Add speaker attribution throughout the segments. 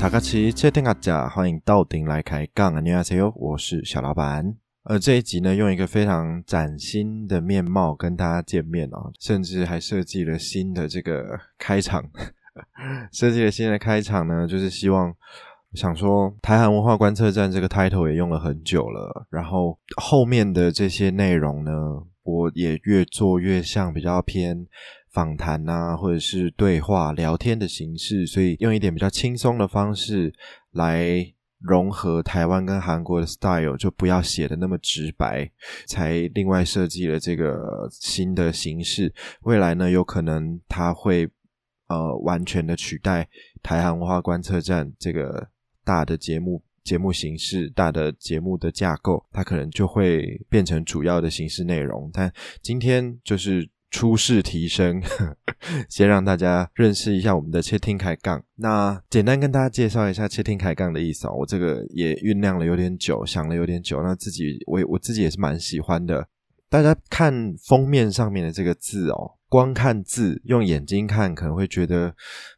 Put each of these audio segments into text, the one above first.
Speaker 1: 塔卡奇切天卡甲，欢迎到顶来开杠啊！你好，谁我是小老板。呃，这一集呢，用一个非常崭新的面貌跟大家见面哦，甚至还设计了新的这个开场。设计了新的开场呢，就是希望想说，台韩文化观测站这个 title 也用了很久了，然后后面的这些内容呢，我也越做越像比较偏。访谈啊，或者是对话聊天的形式，所以用一点比较轻松的方式来融合台湾跟韩国的 style，就不要写的那么直白，才另外设计了这个新的形式。未来呢，有可能它会呃完全的取代台韩文化观测站这个大的节目节目形式、大的节目的架构，它可能就会变成主要的形式内容。但今天就是。初试提升，先让大家认识一下我们的切听开杠。那简单跟大家介绍一下切听开杠的意思哦。我这个也酝酿了有点久，想了有点久。那自己我我自己也是蛮喜欢的。大家看封面上面的这个字哦，光看字用眼睛看可能会觉得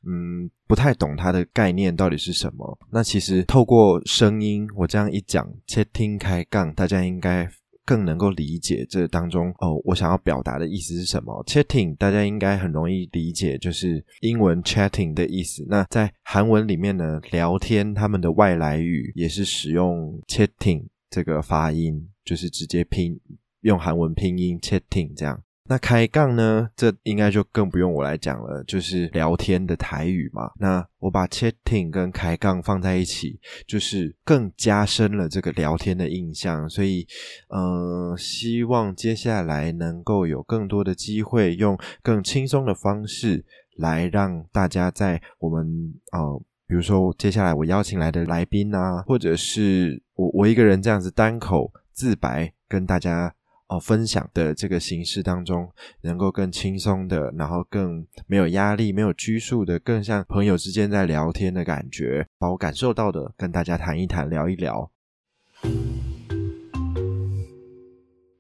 Speaker 1: 嗯不太懂它的概念到底是什么。那其实透过声音我这样一讲切听开杠，大家应该。更能够理解这当中哦，我想要表达的意思是什么？Chatting 大家应该很容易理解，就是英文 chatting 的意思。那在韩文里面呢，聊天他们的外来语也是使用 chatting 这个发音，就是直接拼用韩文拼音 chatting 这样。那开杠呢？这应该就更不用我来讲了，就是聊天的台语嘛。那我把 chatting 跟开杠放在一起，就是更加深了这个聊天的印象。所以，嗯，希望接下来能够有更多的机会，用更轻松的方式来让大家在我们呃，比如说接下来我邀请来的来宾啊，或者是我我一个人这样子单口自白跟大家。哦，分享的这个形式当中，能够更轻松的，然后更没有压力、没有拘束的，更像朋友之间在聊天的感觉，把我感受到的跟大家谈一谈、聊一聊。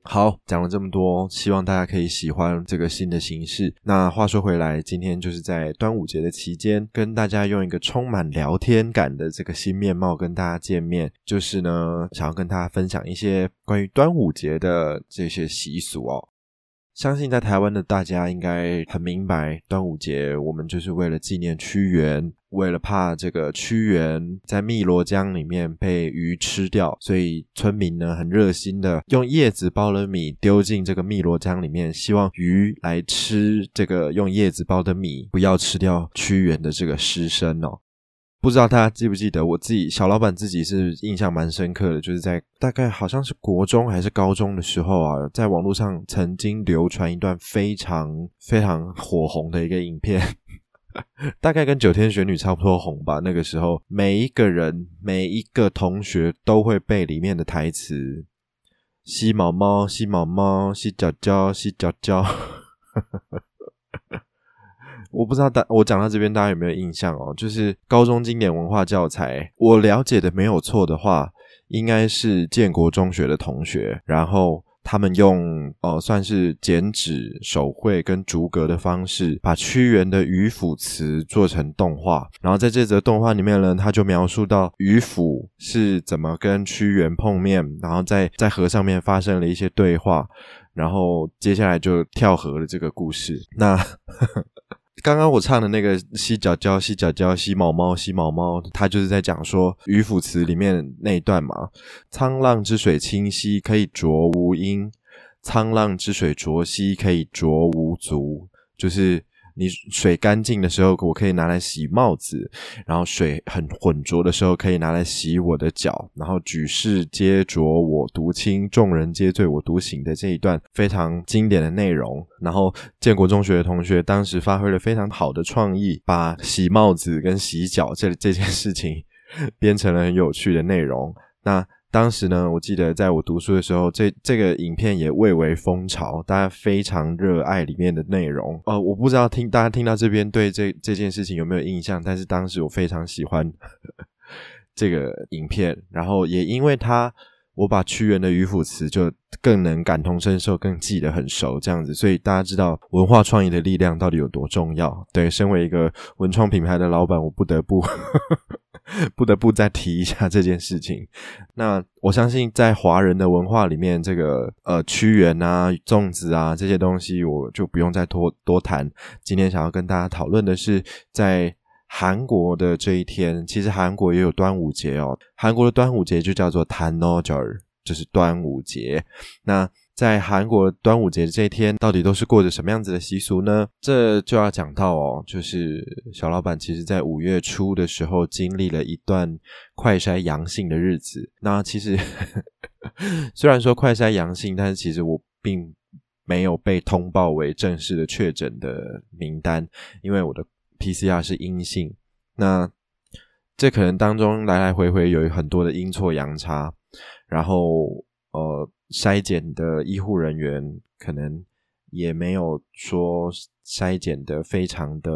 Speaker 1: 好，讲了这么多，希望大家可以喜欢这个新的形式。那话说回来，今天就是在端午节的期间，跟大家用一个充满聊天感的这个新面貌跟大家见面。就是呢，想要跟大家分享一些关于端午节的这些习俗哦。相信在台湾的大家应该很明白，端午节我们就是为了纪念屈原，为了怕这个屈原在汨罗江里面被鱼吃掉，所以村民呢很热心的用叶子包了米丢进这个汨罗江里面，希望鱼来吃这个用叶子包的米，不要吃掉屈原的这个尸身哦。不知道大家记不记得，我自己小老板自己是印象蛮深刻的，就是在大概好像是国中还是高中的时候啊，在网络上曾经流传一段非常非常火红的一个影片，大概跟九天玄女差不多红吧。那个时候，每一个人每一个同学都会背里面的台词：吸毛毛，吸毛毛，吸脚脚，吸脚脚。我不知道大我讲到这边大家有没有印象哦？就是高中经典文化教材，我了解的没有错的话，应该是建国中学的同学，然后他们用呃算是剪纸、手绘跟逐格的方式，把屈原的渔父词做成动画，然后在这则动画里面呢，他就描述到渔父是怎么跟屈原碰面，然后在在河上面发生了一些对话，然后接下来就跳河的这个故事。那刚刚我唱的那个“吸脚胶，吸脚胶，吸毛毛，吸毛毛”，它就是在讲说《渔父词》里面那一段嘛。沧浪之水清兮，可以濯吾缨；沧浪之水浊兮，可以濯吾足。就是。你水干净的时候，我可以拿来洗帽子；然后水很浑浊的时候，可以拿来洗我的脚。然后举世皆浊我独清，众人皆醉我独醒的这一段非常经典的内容。然后建国中学的同学当时发挥了非常好的创意，把洗帽子跟洗脚这这件事情 编成了很有趣的内容。那。当时呢，我记得在我读书的时候，这这个影片也蔚为风潮，大家非常热爱里面的内容。呃，我不知道听大家听到这边对这这件事情有没有印象，但是当时我非常喜欢 这个影片，然后也因为他，我把屈原的渔父词就更能感同身受，更记得很熟，这样子，所以大家知道文化创意的力量到底有多重要。对，身为一个文创品牌的老板，我不得不。不得不再提一下这件事情。那我相信，在华人的文化里面，这个呃屈原啊、粽子啊这些东西，我就不用再多多谈。今天想要跟大家讨论的是，在韩国的这一天，其实韩国也有端午节哦。韩国的端午节就叫做 t a n o j r 就是端午节。那在韩国端午节这一天，到底都是过着什么样子的习俗呢？这就要讲到哦，就是小老板其实在五月初的时候经历了一段快筛阳性的日子。那其实 虽然说快筛阳性，但是其实我并没有被通报为正式的确诊的名单，因为我的 PCR 是阴性。那这可能当中来来回回有很多的阴错阳差，然后呃。筛检的医护人员可能也没有说筛检的非常的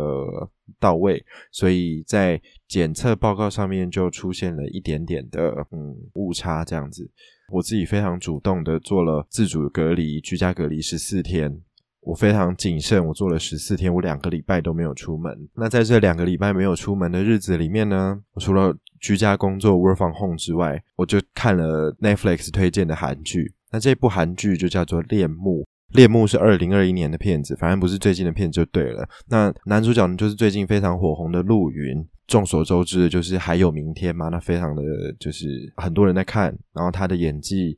Speaker 1: 到位，所以在检测报告上面就出现了一点点的嗯误差这样子。我自己非常主动的做了自主隔离、居家隔离十四天，我非常谨慎，我做了十四天，我两个礼拜都没有出门。那在这两个礼拜没有出门的日子里面呢，我除了居家工作 work from home 之外，我就看了 Netflix 推荐的韩剧。那这部韩剧就叫做《恋慕》，《恋慕》是二零二一年的片子，反正不是最近的片子就对了。那男主角呢，就是最近非常火红的陆云。众所周知的，就是还有明天嘛，那非常的就是很多人在看，然后他的演技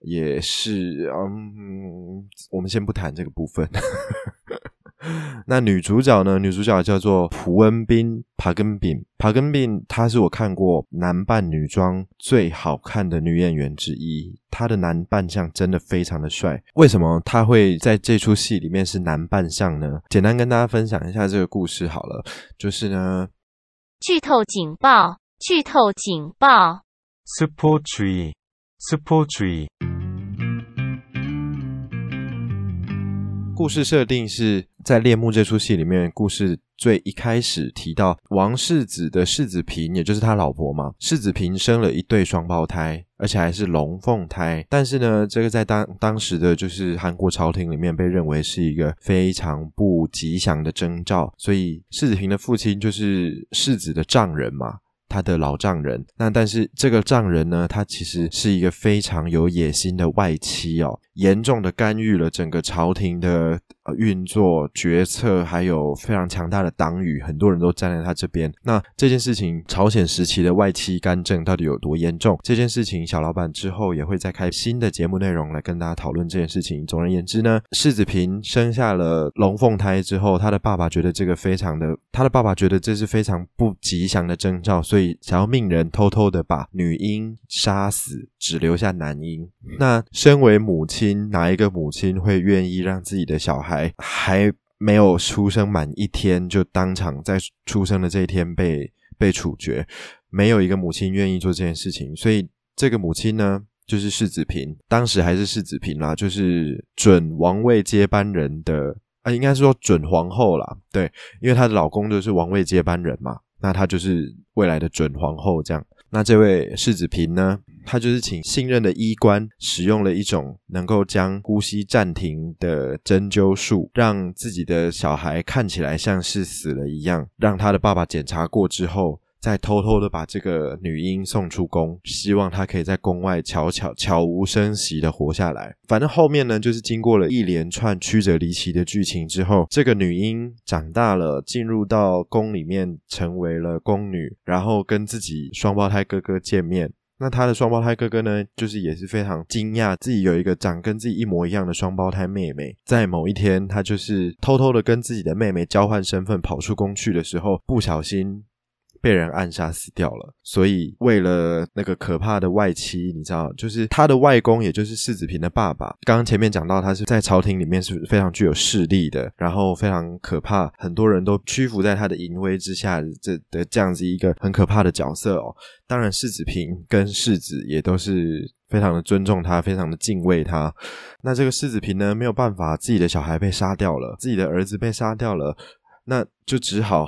Speaker 1: 也是，嗯，我们先不谈这个部分。那女主角呢？女主角叫做朴恩斌、帕根炳、帕根炳，她是我看过男扮女装最好看的女演员之一。她的男扮相真的非常的帅。为什么她会在这出戏里面是男扮相呢？简单跟大家分享一下这个故事好了。就是呢，
Speaker 2: 剧透警报！剧透警报
Speaker 3: ！Super Tree，Super Tree。
Speaker 1: 故事设定是在《恋慕》这出戏里面，故事最一开始提到王世子的世子平，也就是他老婆嘛。世子平生了一对双胞胎，而且还是龙凤胎。但是呢，这个在当当时的就是韩国朝廷里面被认为是一个非常不吉祥的征兆，所以世子平的父亲就是世子的丈人嘛。他的老丈人，那但是这个丈人呢，他其实是一个非常有野心的外戚哦，严重的干预了整个朝廷的运作决策，还有非常强大的党羽，很多人都站在他这边。那这件事情，朝鲜时期的外戚干政到底有多严重？这件事情，小老板之后也会再开新的节目内容来跟大家讨论这件事情。总而言之呢，世子平生下了龙凤胎之后，他的爸爸觉得这个非常的，他的爸爸觉得这是非常不吉祥的征兆，所以。想要命人偷偷的把女婴杀死，只留下男婴。那身为母亲，哪一个母亲会愿意让自己的小孩还没有出生满一天，就当场在出生的这一天被被处决？没有一个母亲愿意做这件事情。所以这个母亲呢，就是世子平，当时还是世子平啦，就是准王位接班人的啊，应该是说准皇后啦。对，因为她的老公就是王位接班人嘛。那她就是未来的准皇后，这样。那这位世子嫔呢，他就是请信任的医官使用了一种能够将呼吸暂停的针灸术，让自己的小孩看起来像是死了一样，让他的爸爸检查过之后。再偷偷的把这个女婴送出宫，希望她可以在宫外悄悄悄无声息的活下来。反正后面呢，就是经过了一连串曲折离奇的剧情之后，这个女婴长大了，进入到宫里面，成为了宫女，然后跟自己双胞胎哥哥见面。那他的双胞胎哥哥呢，就是也是非常惊讶，自己有一个长跟自己一模一样的双胞胎妹妹。在某一天，他就是偷偷的跟自己的妹妹交换身份，跑出宫去的时候，不小心。被人暗杀死掉了，所以为了那个可怕的外戚，你知道，就是他的外公，也就是世子平的爸爸。刚刚前面讲到，他是在朝廷里面是非常具有势力的，然后非常可怕，很多人都屈服在他的淫威之下，这的这样子一个很可怕的角色哦。当然，世子平跟世子也都是非常的尊重他，非常的敬畏他。那这个世子平呢，没有办法，自己的小孩被杀掉了，自己的儿子被杀掉了，那就只好。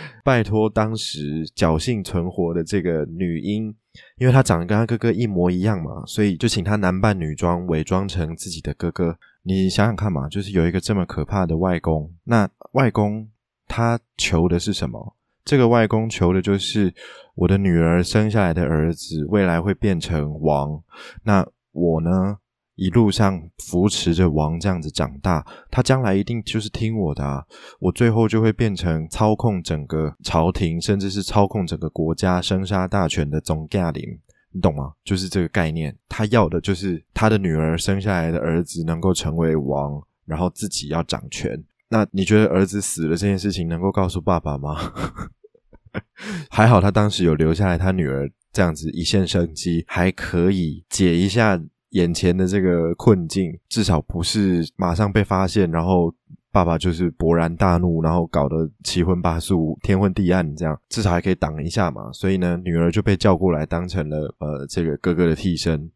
Speaker 1: 拜托，当时侥幸存活的这个女婴，因为她长得跟她哥哥一模一样嘛，所以就请她男扮女装，伪装成自己的哥哥。你想想看嘛，就是有一个这么可怕的外公，那外公他求的是什么？这个外公求的就是我的女儿生下来的儿子未来会变成王，那我呢一路上扶持着王这样子长大，他将来一定就是听我的啊，我最后就会变成操控整个朝廷，甚至是操控整个国家生杀大权的总驾临。你懂吗？就是这个概念，他要的就是他的女儿生下来的儿子能够成为王，然后自己要掌权。那你觉得儿子死了这件事情能够告诉爸爸吗？还好他当时有留下来，他女儿这样子一线生机，还可以解一下眼前的这个困境，至少不是马上被发现，然后。爸爸就是勃然大怒，然后搞得七荤八素、天昏地暗，这样至少还可以挡一下嘛。所以呢，女儿就被叫过来，当成了呃这个哥哥的替身。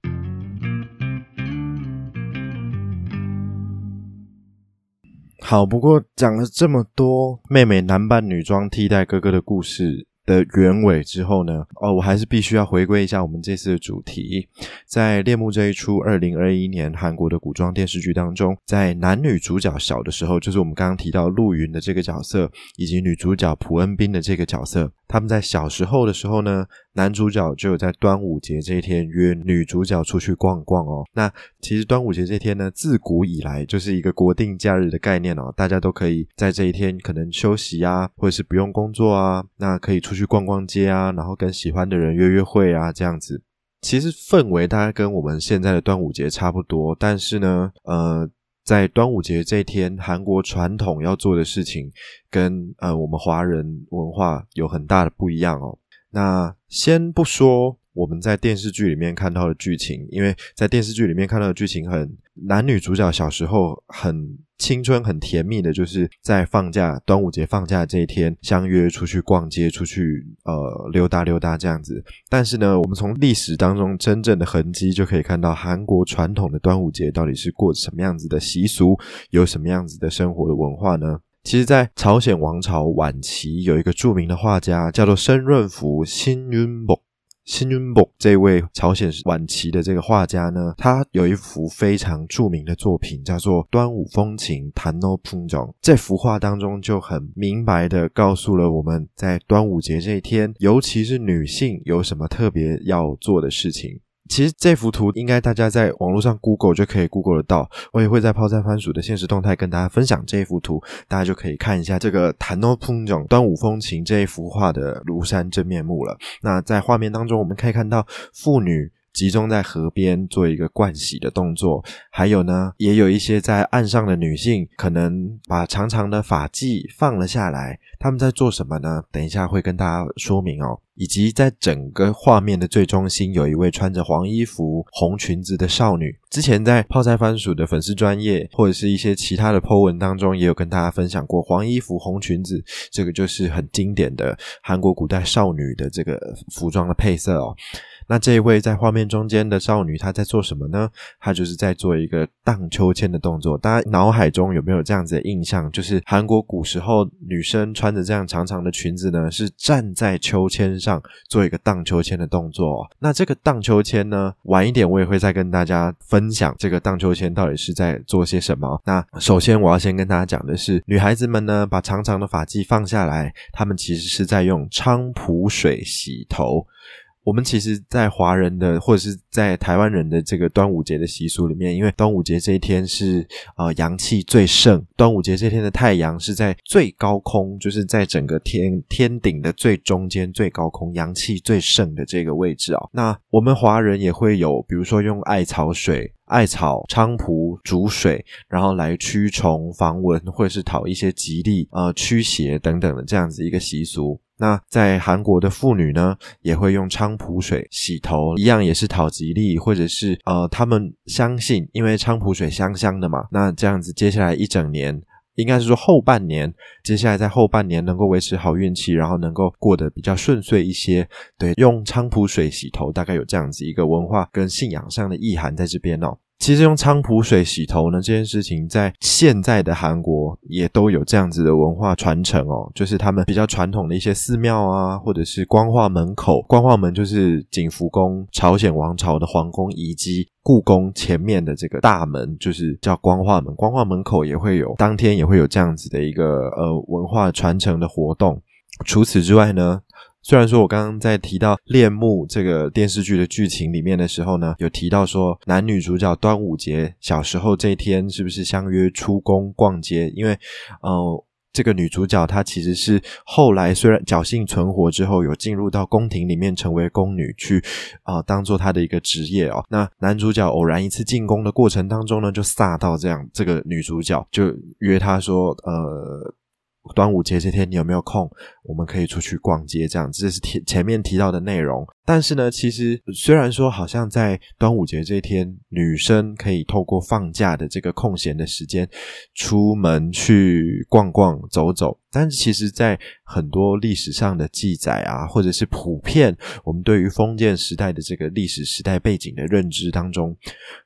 Speaker 1: 好，不过讲了这么多妹妹男扮女装替代哥哥的故事。的原委之后呢？哦，我还是必须要回归一下我们这次的主题。在《猎幕》这一出二零二一年韩国的古装电视剧当中，在男女主角小的时候，就是我们刚刚提到陆云的这个角色，以及女主角朴恩斌的这个角色。他们在小时候的时候呢，男主角就有在端午节这一天约女主角出去逛逛哦。那其实端午节这天呢，自古以来就是一个国定假日的概念哦，大家都可以在这一天可能休息啊，或者是不用工作啊，那可以出去逛逛街啊，然后跟喜欢的人约约会啊，这样子。其实氛围大概跟我们现在的端午节差不多，但是呢，呃。在端午节这一天，韩国传统要做的事情跟呃我们华人文化有很大的不一样哦。那先不说我们在电视剧里面看到的剧情，因为在电视剧里面看到的剧情很男女主角小时候很。青春很甜蜜的，就是在放假端午节放假这一天相约出去逛街，出去呃溜达溜达这样子。但是呢，我们从历史当中真正的痕迹就可以看到，韩国传统的端午节到底是过什么样子的习俗，有什么样子的生活的文化呢？其实，在朝鲜王朝晚期，有一个著名的画家叫做申润福新云博。辛云博这位朝鲜晚期的这个画家呢，他有一幅非常著名的作品，叫做《端午风情》。谈诺풍정这幅画当中就很明白的告诉了我们在端午节这一天，尤其是女性有什么特别要做的事情。其实这幅图应该大家在网络上 Google 就可以 Google 得到，我也会在泡菜番薯的现实动态跟大家分享这一幅图，大家就可以看一下这个弹诺풍정端午风情这一幅画的庐山真面目了。那在画面当中，我们可以看到妇女。集中在河边做一个盥洗的动作，还有呢，也有一些在岸上的女性，可能把长长的发髻放了下来。他们在做什么呢？等一下会跟大家说明哦。以及在整个画面的最中心，有一位穿着黄衣服、红裙子的少女。之前在泡菜番薯的粉丝专业，或者是一些其他的 po 文当中，也有跟大家分享过黄衣服、红裙子，这个就是很经典的韩国古代少女的这个服装的配色哦。那这一位在画面中间的少女，她在做什么呢？她就是在做一个荡秋千的动作。大家脑海中有没有这样子的印象？就是韩国古时候女生穿着这样长长的裙子呢，是站在秋千上做一个荡秋千的动作。那这个荡秋千呢，晚一点我也会再跟大家分享这个荡秋千到底是在做些什么。那首先我要先跟大家讲的是，女孩子们呢把长长的发髻放下来，她们其实是在用菖蒲水洗头。我们其实，在华人的或者是在台湾人的这个端午节的习俗里面，因为端午节这一天是呃阳气最盛，端午节这天的太阳是在最高空，就是在整个天天顶的最中间最高空，阳气最盛的这个位置啊。那我们华人也会有，比如说用艾草水、艾草、菖蒲煮水，然后来驱虫防蚊，或者是讨一些吉利、呃驱邪等等的这样子一个习俗。那在韩国的妇女呢，也会用菖蒲水洗头，一样也是讨吉利，或者是呃，他们相信，因为菖蒲水香香的嘛，那这样子接下来一整年，应该是说后半年，接下来在后半年能够维持好运气，然后能够过得比较顺遂一些。对，用菖蒲水洗头，大概有这样子一个文化跟信仰上的意涵在这边哦。其实用菖蒲水洗头呢，这件事情在现在的韩国也都有这样子的文化传承哦。就是他们比较传统的一些寺庙啊，或者是光化门口，光化门就是景福宫，朝鲜王朝的皇宫以及故宫前面的这个大门，就是叫光化门。光化门口也会有当天也会有这样子的一个呃文化传承的活动。除此之外呢，虽然说我刚刚在提到《恋慕》这个电视剧的剧情里面的时候呢，有提到说男女主角端午节小时候这一天是不是相约出宫逛街？因为，呃。这个女主角她其实是后来虽然侥幸存活之后，有进入到宫廷里面成为宫女，去啊当做她的一个职业哦。那男主角偶然一次进宫的过程当中呢，就撒到这样，这个女主角就约他说，呃。端午节这天你有没有空？我们可以出去逛街，这样这是前前面提到的内容。但是呢，其实虽然说好像在端午节这天，女生可以透过放假的这个空闲的时间，出门去逛逛走走，但是其实在很多历史上的记载啊，或者是普遍我们对于封建时代的这个历史时代背景的认知当中。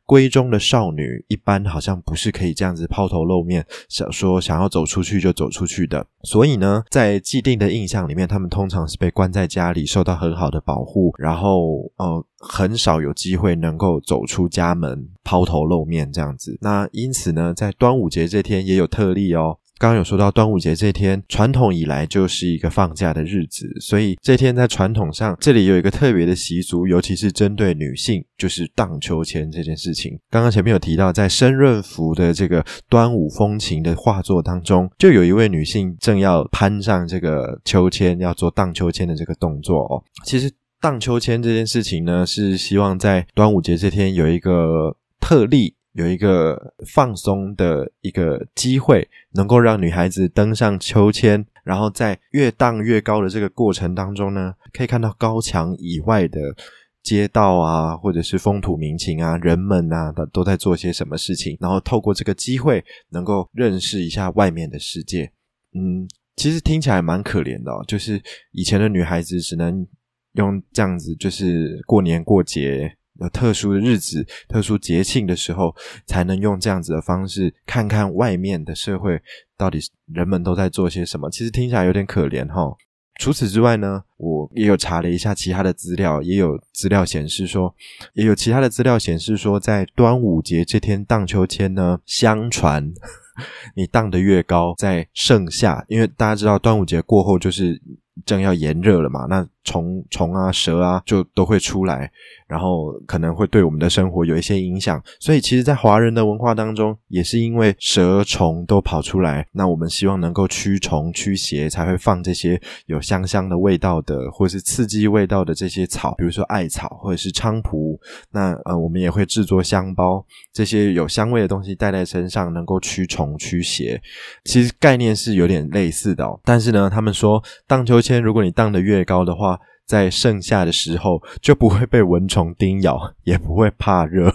Speaker 1: 闺中的少女一般好像不是可以这样子抛头露面，想说想要走出去就走出去的。所以呢，在既定的印象里面，他们通常是被关在家里，受到很好的保护，然后呃，很少有机会能够走出家门抛头露面这样子。那因此呢，在端午节这天也有特例哦。刚刚有说到端午节这天，传统以来就是一个放假的日子，所以这天在传统上，这里有一个特别的习俗，尤其是针对女性，就是荡秋千这件事情。刚刚前面有提到，在申润福的这个端午风情的画作当中，就有一位女性正要攀上这个秋千，要做荡秋千的这个动作哦。其实荡秋千这件事情呢，是希望在端午节这天有一个特例。有一个放松的一个机会，能够让女孩子登上秋千，然后在越荡越高的这个过程当中呢，可以看到高墙以外的街道啊，或者是风土民情啊，人们啊，都都在做些什么事情，然后透过这个机会，能够认识一下外面的世界。嗯，其实听起来蛮可怜的，哦，就是以前的女孩子只能用这样子，就是过年过节。有特殊的日子、特殊节庆的时候，才能用这样子的方式看看外面的社会到底人们都在做些什么。其实听起来有点可怜哈。除此之外呢，我也有查了一下其他的资料，也有资料显示说，也有其他的资料显示说，在端午节这天荡秋千呢，相传你荡得越高，在盛夏，因为大家知道端午节过后就是正要炎热了嘛，那虫虫啊、蛇啊就都会出来。然后可能会对我们的生活有一些影响，所以其实，在华人的文化当中，也是因为蛇虫都跑出来，那我们希望能够驱虫驱邪，才会放这些有香香的味道的，或是刺激味道的这些草，比如说艾草或者是菖蒲。那呃，我们也会制作香包，这些有香味的东西带在身上，能够驱虫驱邪。其实概念是有点类似的，哦，但是呢，他们说荡秋千，如果你荡得越高的话。在盛夏的时候就不会被蚊虫叮咬，也不会怕热。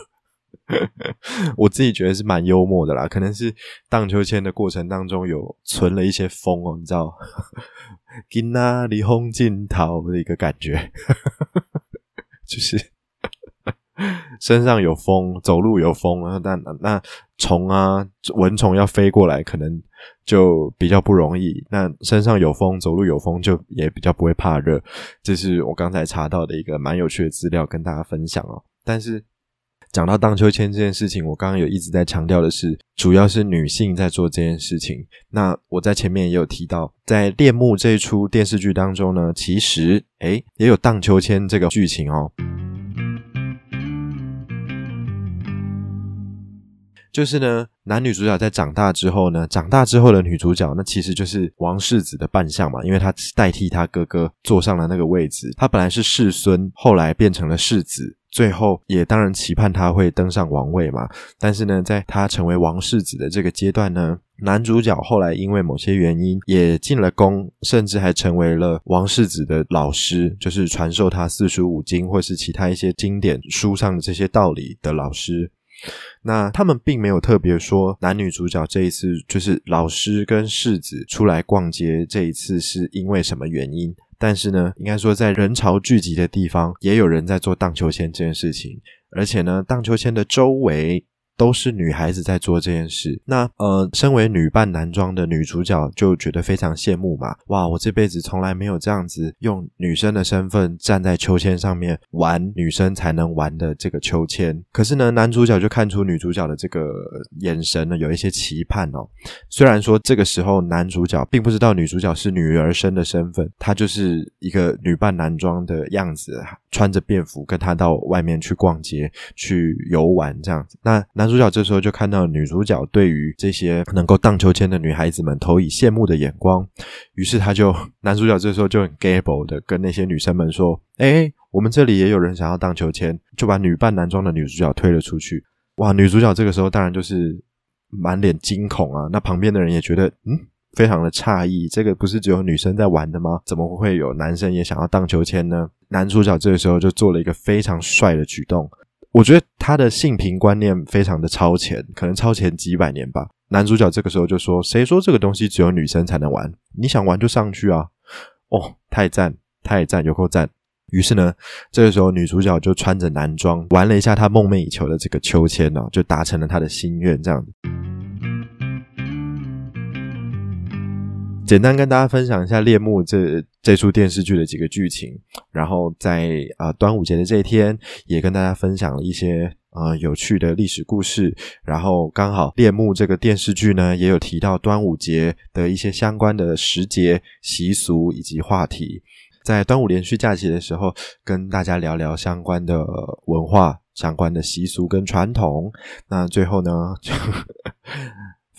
Speaker 1: 我自己觉得是蛮幽默的啦，可能是荡秋千的过程当中有存了一些风哦，你知道，跟那里风劲逃的一个感觉，就是身上有风，走路有风，那那虫啊蚊虫要飞过来，可能。就比较不容易。那身上有风，走路有风，就也比较不会怕热。这是我刚才查到的一个蛮有趣的资料，跟大家分享哦。但是讲到荡秋千这件事情，我刚刚有一直在强调的是，主要是女性在做这件事情。那我在前面也有提到，在《恋慕》这一出电视剧当中呢，其实诶也有荡秋千这个剧情哦。就是呢，男女主角在长大之后呢，长大之后的女主角，那其实就是王世子的扮相嘛，因为她代替他哥哥坐上了那个位置。他本来是世孙，后来变成了世子，最后也当然期盼他会登上王位嘛。但是呢，在他成为王世子的这个阶段呢，男主角后来因为某些原因也进了宫，甚至还成为了王世子的老师，就是传授他四书五经或是其他一些经典书上的这些道理的老师。那他们并没有特别说男女主角这一次就是老师跟世子出来逛街，这一次是因为什么原因？但是呢，应该说在人潮聚集的地方，也有人在做荡秋千这件事情，而且呢，荡秋千的周围。都是女孩子在做这件事。那呃，身为女扮男装的女主角就觉得非常羡慕嘛，哇，我这辈子从来没有这样子用女生的身份站在秋千上面玩女生才能玩的这个秋千。可是呢，男主角就看出女主角的这个眼神呢，有一些期盼哦。虽然说这个时候男主角并不知道女主角是女儿身的身份，他就是一个女扮男装的样子，穿着便服跟他到外面去逛街、去游玩这样子。那男主角这时候就看到女主角对于这些能够荡秋千的女孩子们投以羡慕的眼光，于是他就 男主角这时候就很 gable 的跟那些女生们说：“哎，我们这里也有人想要荡秋千。”就把女扮男装的女主角推了出去。哇，女主角这个时候当然就是满脸惊恐啊！那旁边的人也觉得，嗯，非常的诧异，这个不是只有女生在玩的吗？怎么会有男生也想要荡秋千呢？男主角这个时候就做了一个非常帅的举动，我觉得他的性平观念非常的超前，可能超前几百年吧。男主角这个时候就说：“谁说这个东西只有女生才能玩？你想玩就上去啊！”哦，太赞，太赞，有够赞！于是呢，这个时候女主角就穿着男装玩了一下她梦寐以求的这个秋千哦，就达成了她的心愿。这样子，简单跟大家分享一下《猎幕》这这出电视剧的几个剧情，然后在啊端午节的这一天，也跟大家分享了一些呃有趣的历史故事。然后刚好《猎幕》这个电视剧呢，也有提到端午节的一些相关的时节习俗以及话题。在端午连续假期的时候，跟大家聊聊相关的文化、相关的习俗跟传统。那最后呢，就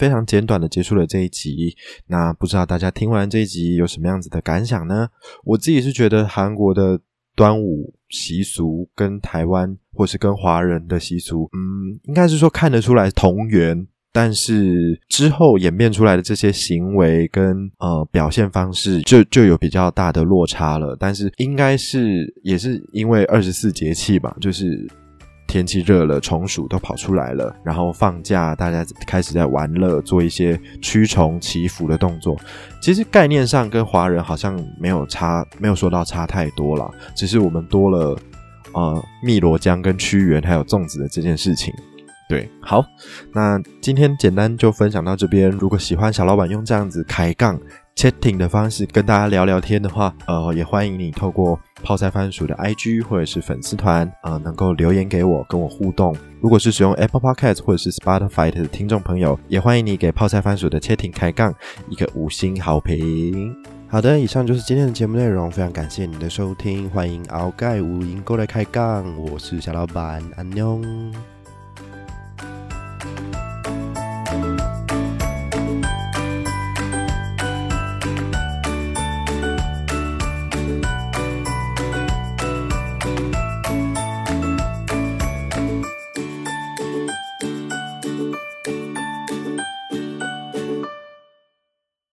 Speaker 1: 非常简短的结束了这一集。那不知道大家听完这一集有什么样子的感想呢？我自己是觉得韩国的端午习俗跟台湾或是跟华人的习俗，嗯，应该是说看得出来同源。但是之后演变出来的这些行为跟呃表现方式，就就有比较大的落差了。但是应该是也是因为二十四节气吧，就是天气热了，虫鼠都跑出来了，然后放假，大家开始在玩乐，做一些驱虫祈福的动作。其实概念上跟华人好像没有差，没有说到差太多了，只是我们多了呃汨罗江跟屈原还有粽子的这件事情。对，好，那今天简单就分享到这边。如果喜欢小老板用这样子开杠 chatting 的方式跟大家聊聊天的话，呃，也欢迎你透过泡菜番薯的 IG 或者是粉丝团，呃，能够留言给我，跟我互动。如果是使用 Apple Podcast 或者是 Spotify 的听众朋友，也欢迎你给泡菜番薯的切片开杠一个五星好评。好的，以上就是今天的节目内容，非常感谢你的收听，欢迎鳌盖无垠过来开杠，我是小老板，安妞。